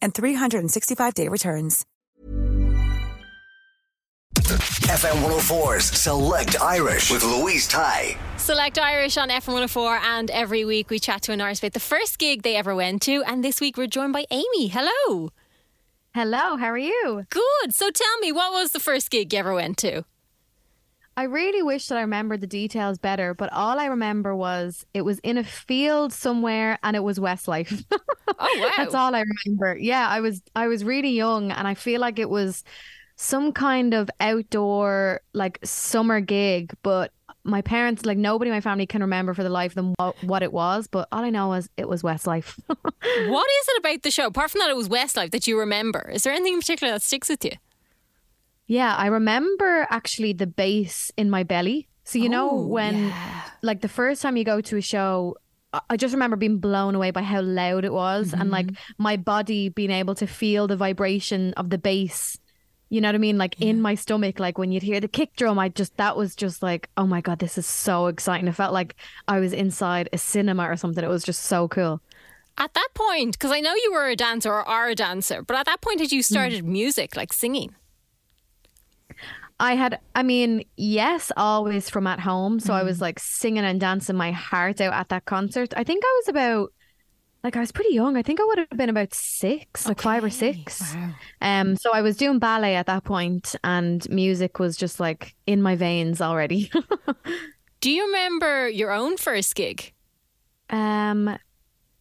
and 365-day returns. FM 104's Select Irish with Louise Tighe. Select Irish on FM 104, and every week we chat to an Irish about the first gig they ever went to. And this week we're joined by Aimée. Hello. Hello, how are you? Good. So tell me, what was the first gig you ever went to? I really wish that I remembered the details better, but all I remember was it was in a field somewhere and it was Westlife. Oh wow. That's all I remember. Yeah, I was I was really young and I feel like it was some kind of outdoor like summer gig, but my parents like nobody in my family can remember for the life of them what, what it was, but all I know is it was Westlife. what is it about the show? Apart from that, it was Westlife that you remember. Is there anything in particular that sticks with you? Yeah, I remember actually the bass in my belly. So you know Oh, when yeah. like the first time you go to a show I- just remember being blown away by how loud it was and like Mm-hmm. my body being able to feel the vibration of the bass. You know what I mean? Like in my stomach, like when you'd hear the kick drum, I just that was just like, oh my god, this is so exciting. It felt like I was inside a cinema or something. It was just so cool. At that point, because I know you were a dancer or are a dancer, but at that point had you started music, like singing? I had, I mean, yes, always from at home. So I Mm-hmm. was like singing and dancing my heart out at that concert. I think I was about, like, I was pretty young. I think I would have been about six, like five or six. Wow. Um, so I was doing ballet at that point, and music was just like in my veins already. Do you remember your own first gig? um,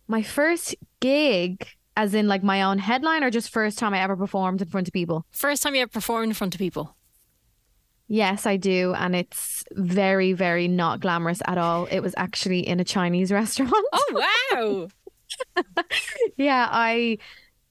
my first gig, as in like my own headline, or just first time I ever performed in front of people. First time you ever performed in front of people? Yes, I do. And it's very, very not glamorous at all. It was actually in a Chinese restaurant. Oh wow! yeah, I.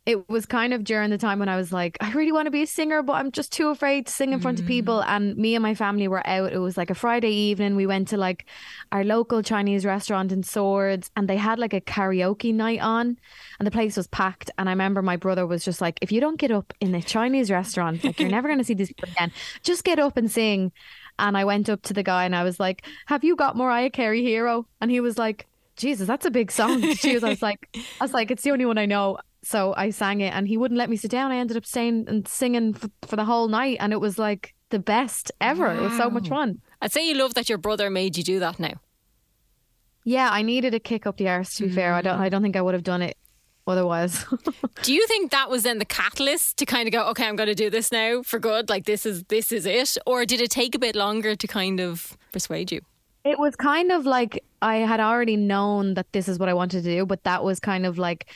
It was kind of during the time when I was like, I really want to be a singer, but I'm just too afraid to sing in front of people. Mm. And me and my family were out. It was like a Friday evening. We went to like our local Chinese restaurant in Swords, and they had like a karaoke night on, and the place was packed. And I remember my brother was just like, if you don't get up in a Chinese restaurant, like you're never going to see these people again. Just get up and sing. And I went up to the guy and I was like, Have you got Mariah Carey Hero? And he was like, Jesus, that's a big song to choose. I was like, I was like, it's the only one I know. So I sang it, and he wouldn't let me sit down. I ended up staying and singing for, for the whole night, and it was like the best ever. It was so much fun. I'd say you love that your brother made you do that now. Yeah, I needed a kick up the arse. To be fair, I don't. I don't think I would have done it otherwise. Do you think that was then the catalyst to kind of go, okay, I'm going to do this now for good? Like this is this is it, or did it take a bit longer to kind of persuade you? It was kind of like I had already known that this is what I wanted to do, but that was kind of like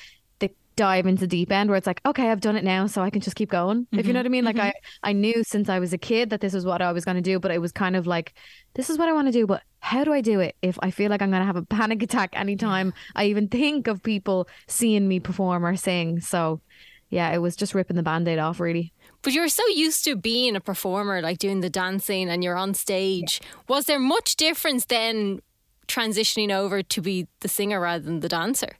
dive into the deep end where it's like, okay, I've done it now, so I can just keep going. If you mm-hmm. know what I mean? Like mm-hmm. I, I knew since I was a kid that this is what I was going to do, but it was kind of like, this is what I want to do, but how do I do it if I feel like I'm going to have a panic attack anytime I even think of people seeing me perform or sing? So yeah, it was just ripping the band aid off, really. But you're so used to being a performer, like doing the dancing and you're on stage. Was there much difference then transitioning over to be the singer rather than the dancer?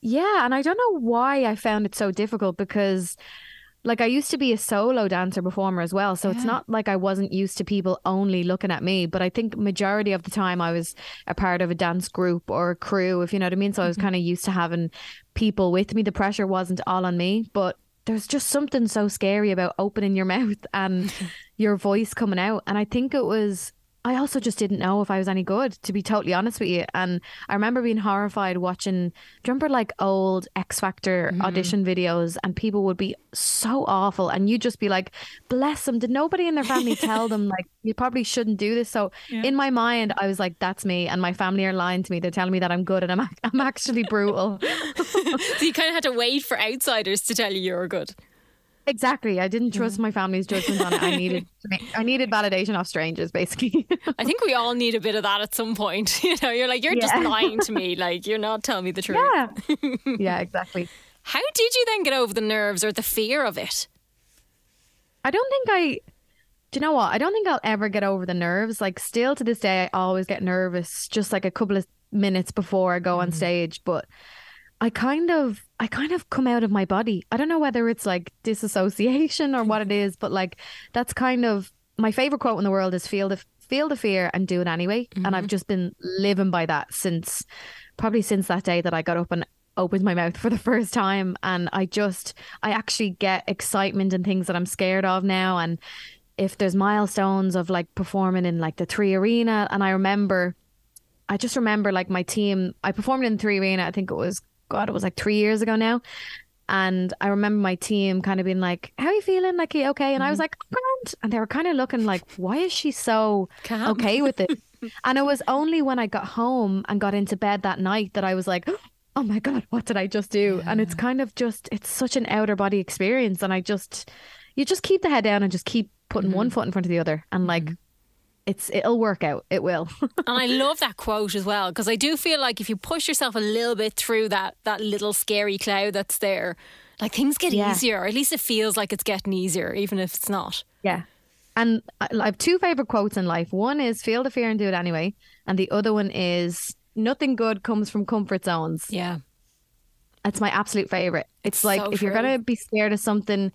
Yeah, and I don't know why I found it so difficult because like I used to be a solo dancer performer as well, so it's not like I wasn't used to people only looking at me, but I think majority of the time I was a part of a dance group or a crew, if you know what I mean, so I was mm-hmm. kind of used to having people with me. The pressure wasn't all on me, but there's just something so scary about opening your mouth and your voice coming out, and I think it was I also just didn't know if I was any good, to be totally honest with you. And I remember being horrified watching, do you remember like old X Factor Mm-hmm. audition videos and people would be so awful and you'd just be like, bless them. Did nobody in their family tell them like, you probably shouldn't do this? So in my mind, I was like, that's me. And my family are lying to me. They're telling me that I'm good and I'm, I'm actually brutal. So you kind of had to wait for outsiders to tell you you were good. Exactly. I didn't trust my family's judgment on it. I needed, I needed validation off strangers, basically. I think we all need a bit of that at some point. You know, you're like, you're just lying to me. Like, you're not telling me the truth. yeah. yeah, exactly. How did you then get over the nerves or the fear of it? I don't think I. Do you know what? I don't think I'll ever get over the nerves. Like, still to this day, I always get nervous just like a couple of minutes before I go on mm-hmm. stage. But I kind of, I kind of come out of my body. I don't know whether it's like disassociation or what it is, but like that's kind of my favorite quote in the world is feel the feel the fear and do it anyway. And I've mm-hmm. just been living by that since probably since that day that I got up and opened my mouth for the first time and I just I actually get excitement and things that I'm scared of now and if there's milestones of like performing in like the 3Arena and I remember I just remember like my team I performed in the 3Arena I think it was god it was like 3 years ago now. And I remember my team kind of being like how are you feeling? Like are you okay? And I was mm-hmm. like grand and they were kind of looking like why is she so Calm. okay with it? And it was only when I got home and got into bed that night that I was like oh my god what did I just do? And it's kind of just it's such an outer body experience. And I just you just keep the head down and just keep putting one mm-hmm. foot in front of the other. And like mm-hmm. It's it'll work out it will And I love that quote as well because I do feel like if you push yourself a little bit through that that little scary cloud that's there, like things get Yeah. easier. Or at least it feels like it's getting easier, even if it's not. yeah and I, have two favorite quotes in life one is feel the fear and do it anyway and the other one is nothing good comes from comfort zones Yeah. It's my absolute favorite. It's like so if you're gonna be scared of something,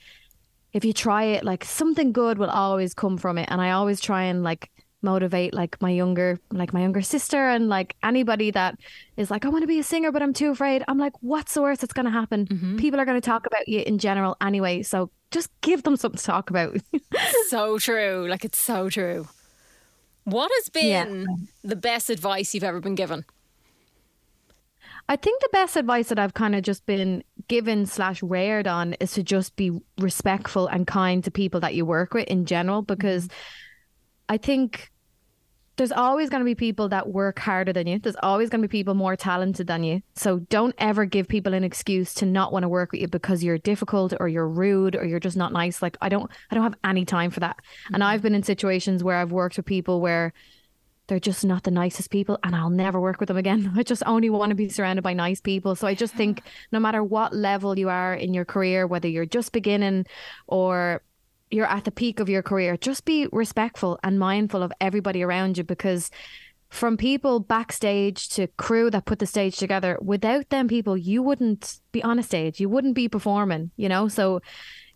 if you try it, like something good will always come from it. And I always try and like motivate like my younger like my younger sister and like anybody that is like I want to be a singer but I'm too afraid. I'm like what's the worst that's going to happen? Mm-hmm. People are going to talk about you in general anyway, so just give them something to talk about. so true. Like it's so true. What has Yeah. been the best advice you've ever been given? I think the best advice that I've kind of just been given slash reared on is to just be respectful and kind to people that you work with in general because I think there's always going to be people that work harder than you. There's always going to be people more talented than you. So don't ever give people an excuse to not want to work with you because you're difficult or you're rude or you're just not nice. Like I don't I don't have any time for that. And mm-hmm. I've been in situations where I've worked with people where they're just not the nicest people and I'll never work with them again. I just only want to be surrounded by nice people. So I just think no matter what level you are in your career, whether you're just beginning or you're at the peak of your career, just be respectful and mindful of everybody around you because from people backstage to crew that put the stage together, without them people, you wouldn't be on a stage. You wouldn't be performing, you know? So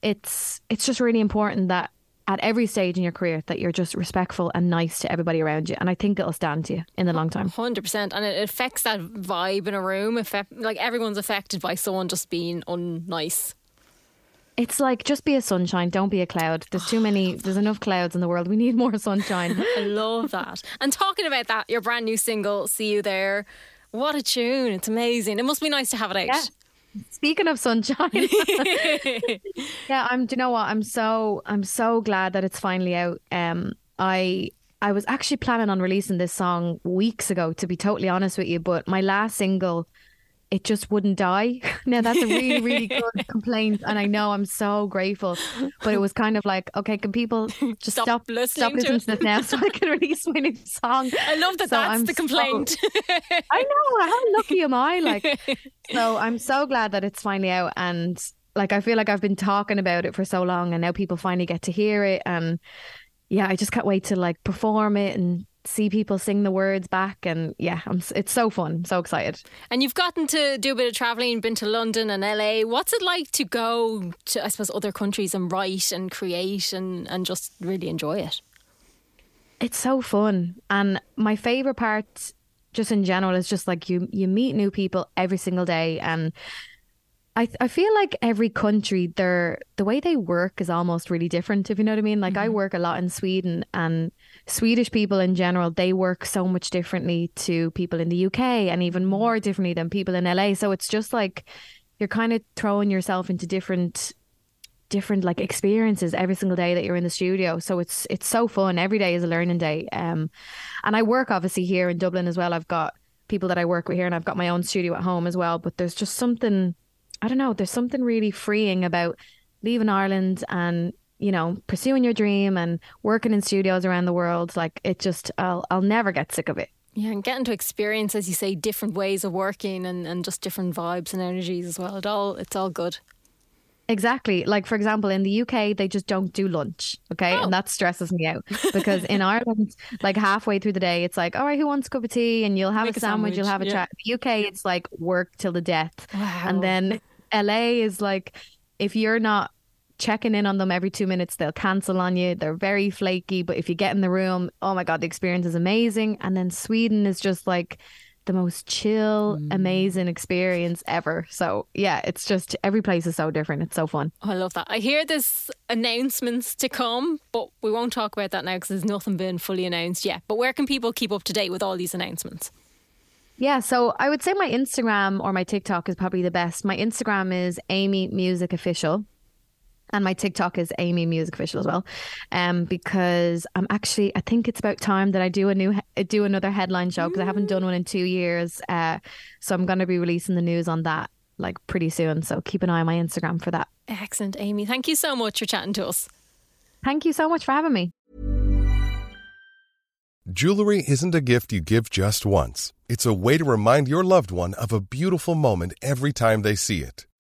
it's it's just really important that at every stage in your career that you're just respectful and nice to everybody around you. And I think it'll stand to you in the long time. Hundred percent, and it affects that vibe in a room. Effect, like everyone's affected by someone just being unnice. It's like just be a sunshine, don't be a cloud. There's too many there's enough clouds in the world. We need more sunshine. I love that. And talking about that, your brand new single, "See You There," what a tune! It's amazing. It must be nice to have it out. Yeah. Speaking of sunshine. yeah, I'm do you know what? I'm so I'm so glad that it's finally out. Um I I was actually planning on releasing this song weeks ago to be totally honest with you, but my last single it just wouldn't die. now that's a really, really good complaint, and I know I'm so grateful. But it was kind of like, okay, can people just Stop stop, listening stop to listening it. to this now, so I can release my new song? I love that. So that's I'm the so- complaint. I know. How lucky am I? Like, so I'm so glad that it's finally out, and like I feel like I've been talking about it for so long, and now people finally get to hear it, and yeah, I just can't wait to like perform it and see people sing the words back, and yeah, I'm. It's so fun. So excited. and you've gotten to do a bit of traveling, been to London and LA. What's it like to go to, I suppose, other countries and write and create and and just really enjoy it? It's so fun, and my favorite part, just in general, is just like you you meet new people every single day, and I I feel like every country their the way they work is almost really different if you know what I mean like mm-hmm. I work a lot in Sweden and Swedish people in general they work so much differently to people in the UK and even mm-hmm. more differently than people in LA so it's just like you're kind of throwing yourself into different different like experiences every single day that you're in the studio. So it's it's so fun. Every day is a learning day. Um and I work obviously here in Dublin as well. I've got people that I work with here and I've got my own studio at home as well. But there's just something I don't know, there's something really freeing about leaving Ireland and you know pursuing your dream and working in studios around the world. Like it just, I'll I'll never get sick of it. Yeah, and getting to experience, as you say, different ways of working and, and just different vibes and energies as well. It all it's all good. Exactly. Like for example, in the UK, they just don't do lunch. Okay, oh. and that stresses me out because in Ireland, like halfway through the day, it's like, all right, who wants a cup of tea? And you'll have Make a, sandwich, sandwich, you'll have a yeah. chat. The UK, it's like work till the death, wow. and then LA is like if you're not checking in on them every two minutes, they'll cancel on you. They're very flaky, but if you get in the room, oh my god, the experience is amazing. And then Sweden is just like the most chill, mm. amazing experience ever. So yeah, it's just every place is so different. It's so fun. Oh, I love that. I hear there's announcements to come, but we won't talk about that now because there's nothing been fully announced yet. But where can people keep up to date with all these announcements? Yeah, so I would say my Instagram or my TikTok is probably the best. My Instagram is Aimée Music Official. And my TikTok is Aimée Music Official as well, um, because I'm actually I think it's about time that I do a new do another headline show because I haven't done one in two years. Uh, so I'm going to be releasing the news on that like pretty soon. So keep an eye on my Instagram for that. Excellent, Aimée. Thank you so much for chatting to us. Thank you so much for having me. Jewelry isn't a gift you give just once. It's a way to remind your loved one of a beautiful moment every time they see it.